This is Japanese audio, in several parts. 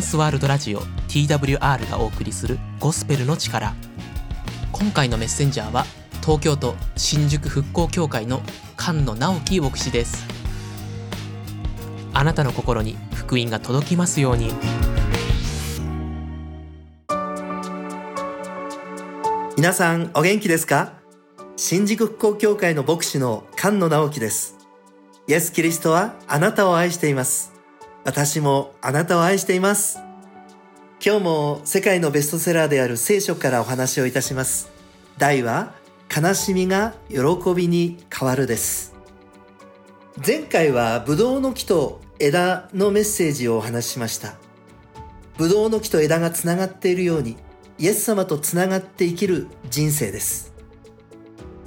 ンスワールドラジオ TWR がお送りするゴスペルの力。今回のメッセンジャーは東京都新宿復興協会の菅野直樹牧師です。あなたの心に福音が届きますように。皆さんお元気ですか？新宿復興協会の牧師の菅野直樹です。イエス・キリストはあなたを愛しています。私もあなたを愛しています。今日も世界のベストセラーである聖書からお話をいたします。題は悲しみが喜びに変わるです。前回はブドウの木と枝のメッセージをお話ししました。ブドウの木と枝がつながっているようにイエス様とつながって生きる人生です。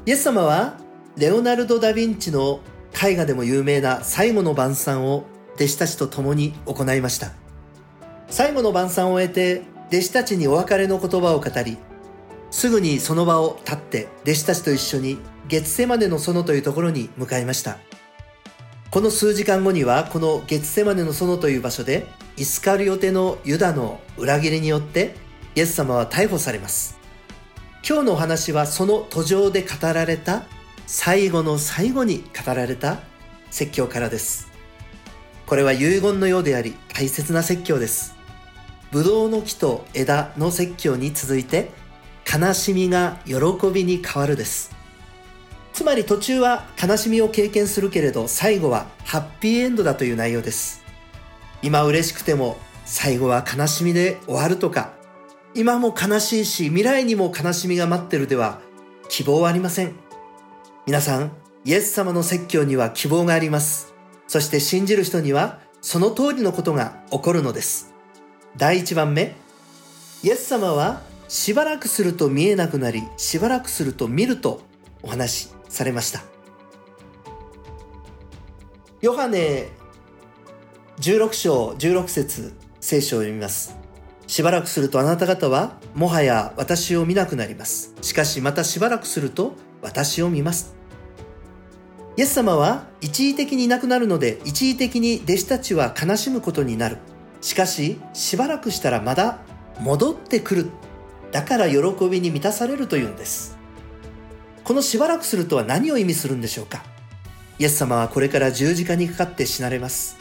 イエス様はレオナルド・ダ・ヴィンチの絵画でも有名な最後の晩餐を弟子たちと共に行いました。最後の晩餐を終えて弟子たちにお別れの言葉を語りすぐにその場を立って弟子たちと一緒に月セマネの園というところに向かいました。この数時間後にはこの月セマネの園という場所でイスカリオテのユダの裏切りによってイエス様は逮捕されます。今日のお話はその途上で語られた最後の最後に語られた説教からです。これは遺言のようであり大切な説教です。ブドウの木と枝の説教に続いて悲しみが喜びに変わるです。つまり途中は悲しみを経験するけれど最後はハッピーエンドだという内容です。今嬉しくても最後は悲しみで終わるとか今も悲しいし未来にも悲しみが待ってるでは希望はありません。皆さんイエス様の説教には希望があります。そして信じる人にはその通りのことが起こるのです。第1番目。イエス様はしばらくすると見えなくなりしばらくすると見るとお話しされました。ヨハネ16章16節聖書を読みます。しばらくするとあなた方はもはや私を見なくなります。しかしまたしばらくすると私を見ます。イエス様は一時的にいなくなるので一時的に弟子たちは悲しむことになる。しかししばらくしたらまだ戻ってくる。だから喜びに満たされるというんです。このしばらくするとは何を意味するんでしょうか。イエス様はこれから十字架にかかって死なれます。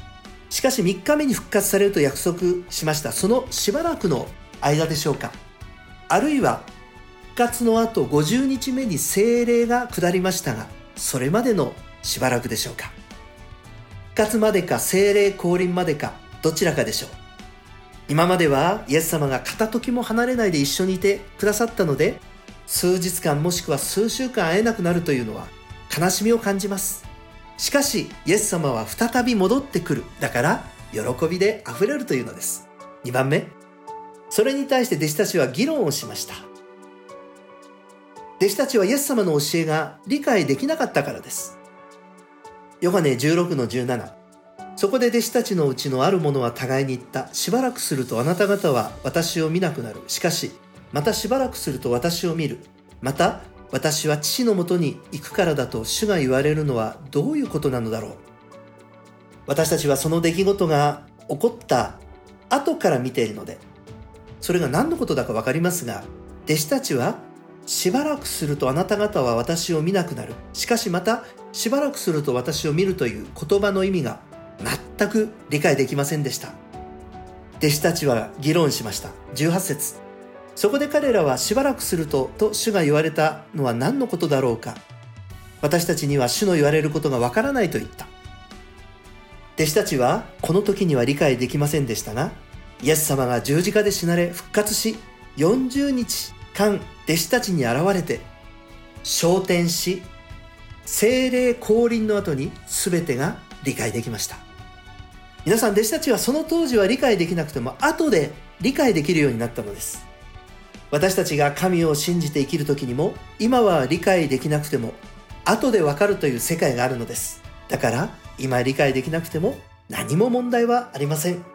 しかし3日目に復活されると約束しました。そのしばらくの間でしょうか。あるいは復活の後50日目に精霊が下りましたが、それまでのしばらくでしょうか。復活までか精霊降臨までかどちらかでしょう。今まではイエス様が片時も離れないで一緒にいてくださったので数日間もしくは数週間会えなくなるというのは悲しみを感じます。しかしイエス様は再び戻ってくる。だから喜びで溢れるというのです。2番目。それに対して弟子たちは議論をしました。弟子たちはイエス様の教えが理解できなかったからです。ヨハネ16の17そこで弟子たちのうちのある者は互いに言った。しばらくするとあなた方は私を見なくなる。しかしまたしばらくすると私を見る。また私は父のもとに行くからだと主が言われるのはどういうことなのだろう。私たちはその出来事が起こった後から見ているのでそれが何のことだか分かりますが弟子たちはしばらくするとあなた方は私を見なくなる。しかしまたしばらくすると私を見るという言葉の意味が全く理解できませんでした。弟子たちは議論しました。18節。そこで彼らはしばらくするとと主が言われたのは何のことだろうか。私たちには主の言われることがわからないと言った。弟子たちはこの時には理解できませんでしたがイエス様が十字架で死なれ復活し40日間弟子たちに現れて昇天し精霊降臨の後に全てが理解できました。皆さん弟子たちはその当時は理解できなくても後で理解できるようになったのです。私たちが神を信じて生きる時にも今は理解できなくても後でわかるという世界があるのです。だから今理解できなくても何も問題はありません。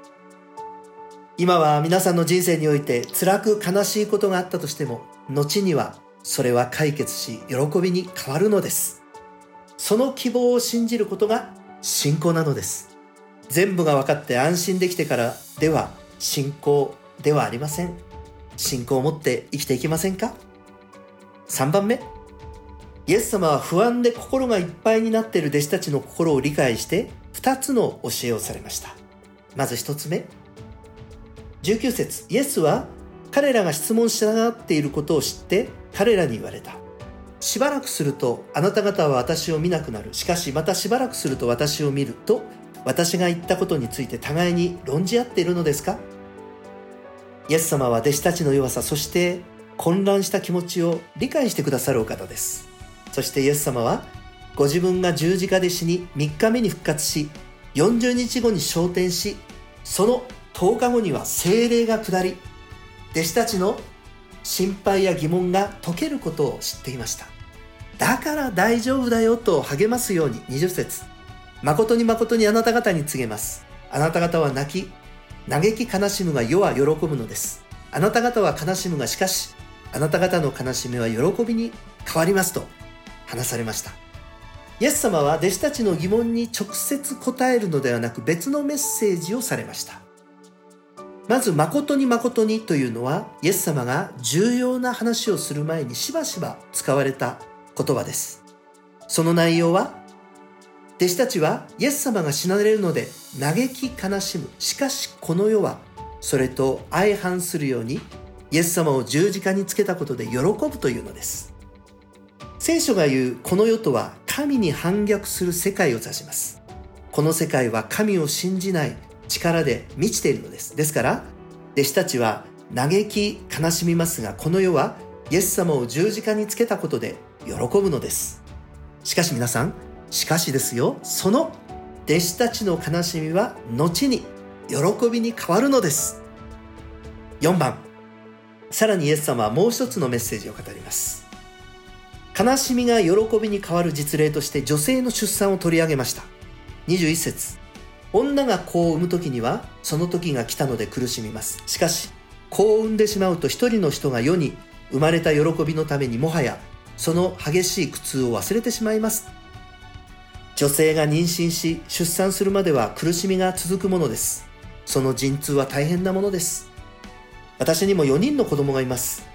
今は皆さんの人生において辛く悲しいことがあったとしても後にはそれは解決し喜びに変わるのですその希望を信じることが信仰なのです全部が分かって安心できてからでは信仰ではありません。信仰を持って生きていきませんか ?3 番目。イエス様は不安で心がいっぱいになっている弟子たちの心を理解して2つの教えをされました。まず1つ目。19節イエスは彼らが質問しながっていることを知って彼らに言われた。しばらくするとあなた方は私を見なくなる。しかしまたしばらくすると私を見ると私が言ったことについて互いに論じ合っているのですか？イエス様は弟子たちの弱さ、そして混乱した気持ちを理解してくださるお方です。そしてイエス様はご自分が十字架で死に3日目に復活し、40日後に昇天し、その10日後には精霊が下り、弟子たちの心配や疑問が解けることを知っていました。だから大丈夫だよと励ますように20節誠に誠にあなた方に告げます。あなた方は泣き、嘆き悲しむが世は喜ぶのです。あなた方は悲しむがしかし、あなた方の悲しみは喜びに変わりますと話されました。イエス様は弟子たちの疑問に直接答えるのではなく別のメッセージをされました。まず、誠に誠にというのは、イエス様が重要な話をする前にしばしば使われた言葉です。その内容は、弟子たちはイエス様が死なれるので嘆き悲しむ。しかしこの世はそれと相反するようにイエス様を十字架につけたことで喜ぶというのです。聖書が言うこの世とは神に反逆する世界を指します。この世界は神を信じない力で満ちているのです。ですから、弟子たちは嘆き悲しみますが、この世はイエス様を十字架につけたことで喜ぶのです。しかし皆さん、しかしですよ、その弟子たちの悲しみは後に喜びに変わるのです。4番、さらにイエス様はもう一つのメッセージを語ります。悲しみが喜びに変わる実例として女性の出産を取り上げました。21節女が子を産む時にはその時が来たので苦しみます。しかし、子を産んでしまうと一人の人が世に生まれた喜びのためにもはやその激しい苦痛を忘れてしまいます。女性が妊娠し出産するまでは苦しみが続くものです。その陣痛は大変なものです。私にも4人の子供がいます。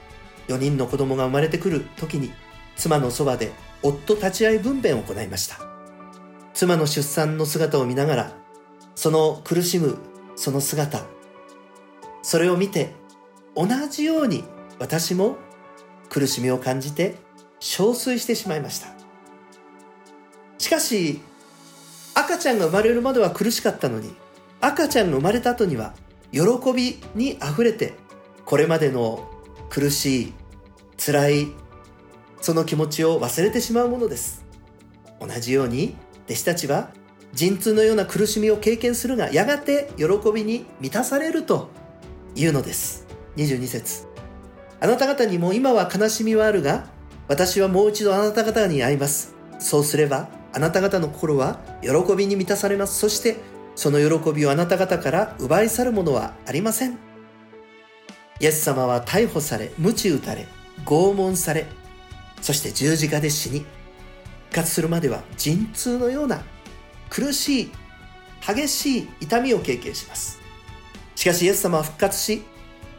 4人の子供が生まれてくる時に妻のそばで夫立ち会い分娩を行いました。妻の出産の姿を見ながら、その苦しむその姿、それを見て同じように私も苦しみを感じて憔悴してしまいました。しかし、赤ちゃんが生まれるまでは苦しかったのに、赤ちゃんが生まれた後には、喜びに溢れて、これまでの苦しい、辛い、その気持ちを忘れてしまうものです。同じように、弟子たちは、陣痛のような苦しみを経験するが、やがて喜びに満たされるというのです。22節あなた方にも今は悲しみはあるが、私はもう一度あなた方に会います。そうすれば、あなた方の心は喜びに満たされます。そして、その喜びをあなた方から奪い去るものはありません。イエス様は逮捕され、鞭打たれ、拷問され、そして十字架で死に、復活するまでは陣痛のような苦しい、激しい痛みを経験します。しかしイエス様は復活し、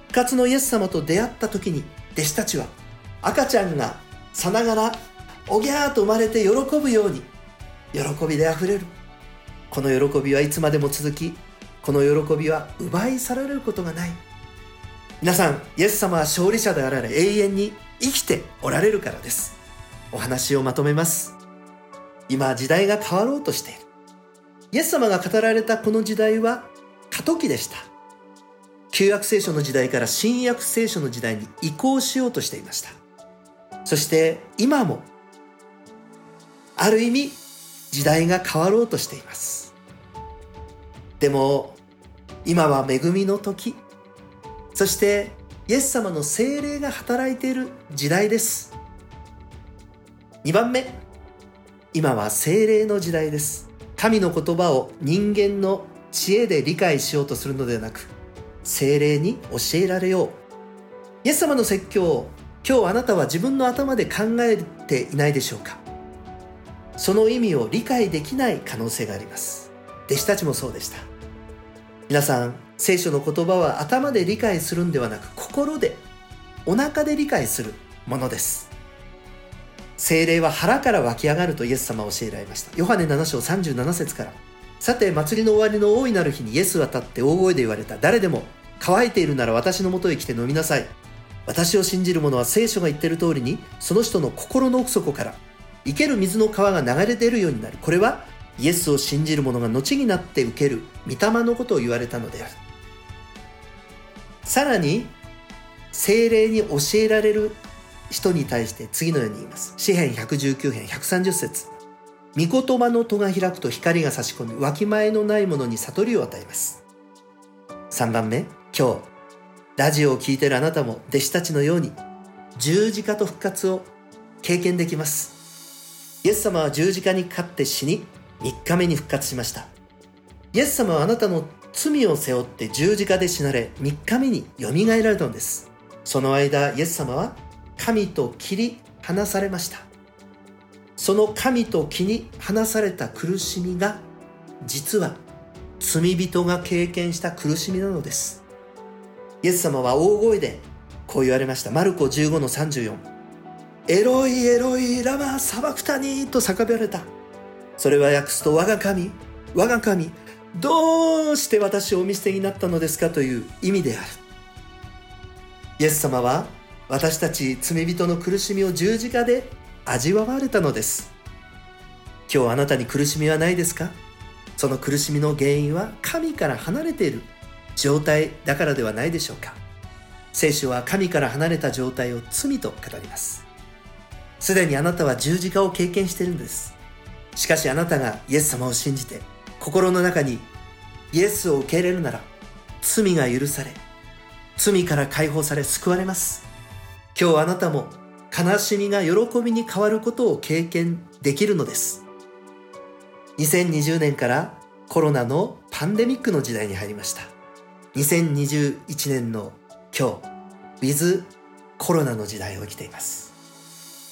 復活のイエス様と出会った時に弟子たちは赤ちゃんがさながらおぎゃーと生まれて喜ぶように喜びであふれる。この喜びはいつまでも続きこの喜びは奪い去られることがない。皆さんイエス様は勝利者であられ永遠に生きておられるからです。お話をまとめます。今時代が変わろうとしている。イエス様が語られたこの時代は過渡期でした。旧約聖書の時代から新約聖書の時代に移行しようとしていました。そして今もある意味時代が変わろうとしています。でも今は恵みの時。そしてイエス様の精霊が働いている時代です。2番目今は精霊の時代です。神の言葉を人間の知恵で理解しようとするのではなく精霊に教えられよう。イエス様の説教を今日あなたは自分の頭で考えていないでしょうか。その意味を理解できない可能性があります。弟子たちもそうでした。皆さん聖書の言葉は頭で理解するんではなく心でお腹で理解するものです。精霊は腹から湧き上がるとイエス様は教えられました。ヨハネ7章37節から。さて祭りの終わりの大いなる日にイエスは立って大声で言われた。誰でも乾いているなら私のもとへ来て飲みなさい。私を信じる者は聖書が言っている通りにその人の心の奥底から生ける水の川が流れ出るようになる。これはイエスを信じる者が後になって受ける御霊のことを言われたのである。さらに精霊に教えられる人に対して次のように言います。詩編119編130節。御言葉の戸が開くと光が差し込みわきまえのないものに悟りを与えます。3番目。今日。ラジオを聴いてるあなたも弟子たちのように十字架と復活を経験できます。イエス様は十字架にかかって死に3日目に復活しました。イエス様はあなたの罪を背負って十字架で死なれ3日目によみがえられたのです。その間イエス様は神と切り離されました。その神と切り離された苦しみが実は罪人が経験した苦しみなのです。イエス様は大声でこう言われました。マルコ15の34エロイエロイラマサバクタニーと叫ばれた。それは訳すと我が神我が神どうして私をお見捨てになったのですかという意味である。イエス様は私たち罪人の苦しみを十字架で味わわれたのです。今日あなたに苦しみはないですか？その苦しみの原因は神から離れている状態だからではないでしょうか？聖書は神から離れた状態を罪と語ります。すでにあなたは十字架を経験しているんです。しかしあなたがイエス様を信じて心の中にイエスを受け入れるなら罪が許され罪から解放され救われます。今日あなたも悲しみが喜びに変わることを経験できるのです。2020年からコロナのパンデミックの時代に入りました。2021年の今日 With コロナの時代を生きています。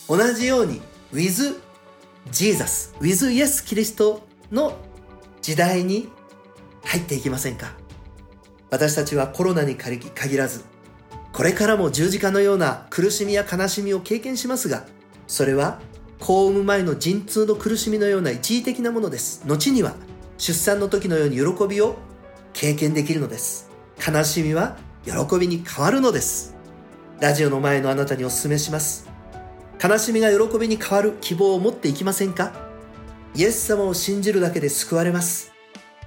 同じように With Jesus With イエスキリストの時代に入っていきませんか？私たちはコロナに限らずこれからも十字架のような苦しみや悲しみを経験しますがそれは子を産む前の陣痛の苦しみのような一時的なものです。後には出産の時のように喜びを経験できるのです。悲しみは喜びに変わるのです。ラジオの前のあなたにお勧めします。悲しみが喜びに変わる希望を持っていきませんか？イエス様を信じるだけで救われます。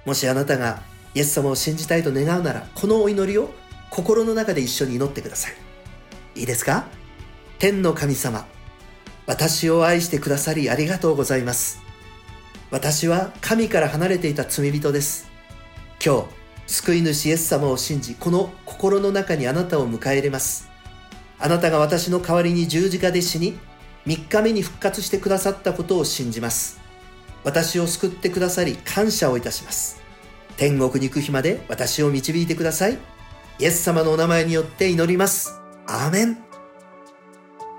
もしあなたがイエス様を信じたいと願うならこのお祈りを心の中で一緒に祈ってください。いいですか？天の神様私を愛してくださりありがとうございます。私は神から離れていた罪人です。今日救い主イエス様を信じこの心の中にあなたを迎え入れます。あなたが私の代わりに十字架で死に3日目に復活してくださったことを信じます。私を救ってくださり感謝をいたします。天国に行く日まで私を導いてください。イエス様のお名前によって祈ります。アーメン。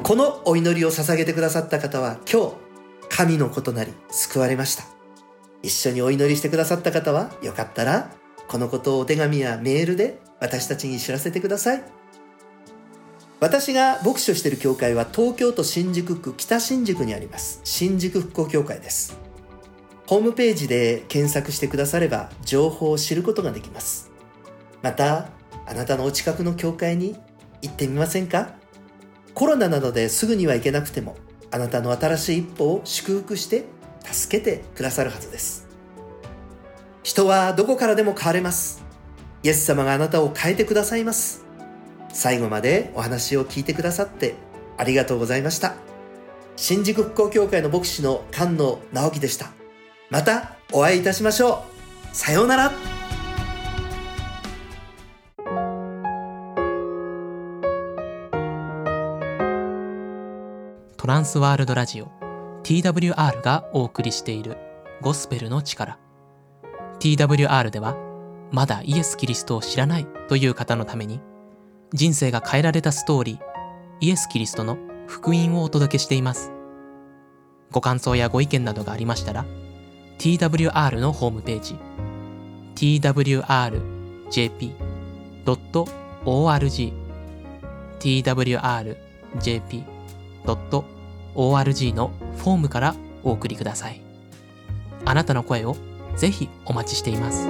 このお祈りを捧げてくださった方は今日神のことなり救われました。一緒にお祈りしてくださった方はよかったらこのことをお手紙やメールで私たちに知らせてください。私が牧師をしている教会は東京都新宿区北新宿にあります。新宿復興協会です。ホームページで検索してくだされば情報を知ることができます。またあなたのお近くの教会に行ってみませんか？コロナなどですぐには行けなくてもあなたの新しい一歩を祝福して助けてくださるはずです。人はどこからでも変われます。イエス様があなたを変えてくださいます。最後までお話を聞いてくださってありがとうございました。新宿復興協会の牧師の菅野直樹でした。またお会いいたしましょう。さようなら。トランスワールドラジオ TWR がお送りしているゴスペルの力。TWR ではまだイエス・キリストを知らないという方のために人生が変えられたストーリーイエス・キリストの福音をお届けしています。ご感想やご意見などがありましたら TWR のホームページ twrjp.org twrjp.org ORG のフォームからお送りください。あなたの声をぜひお待ちしています。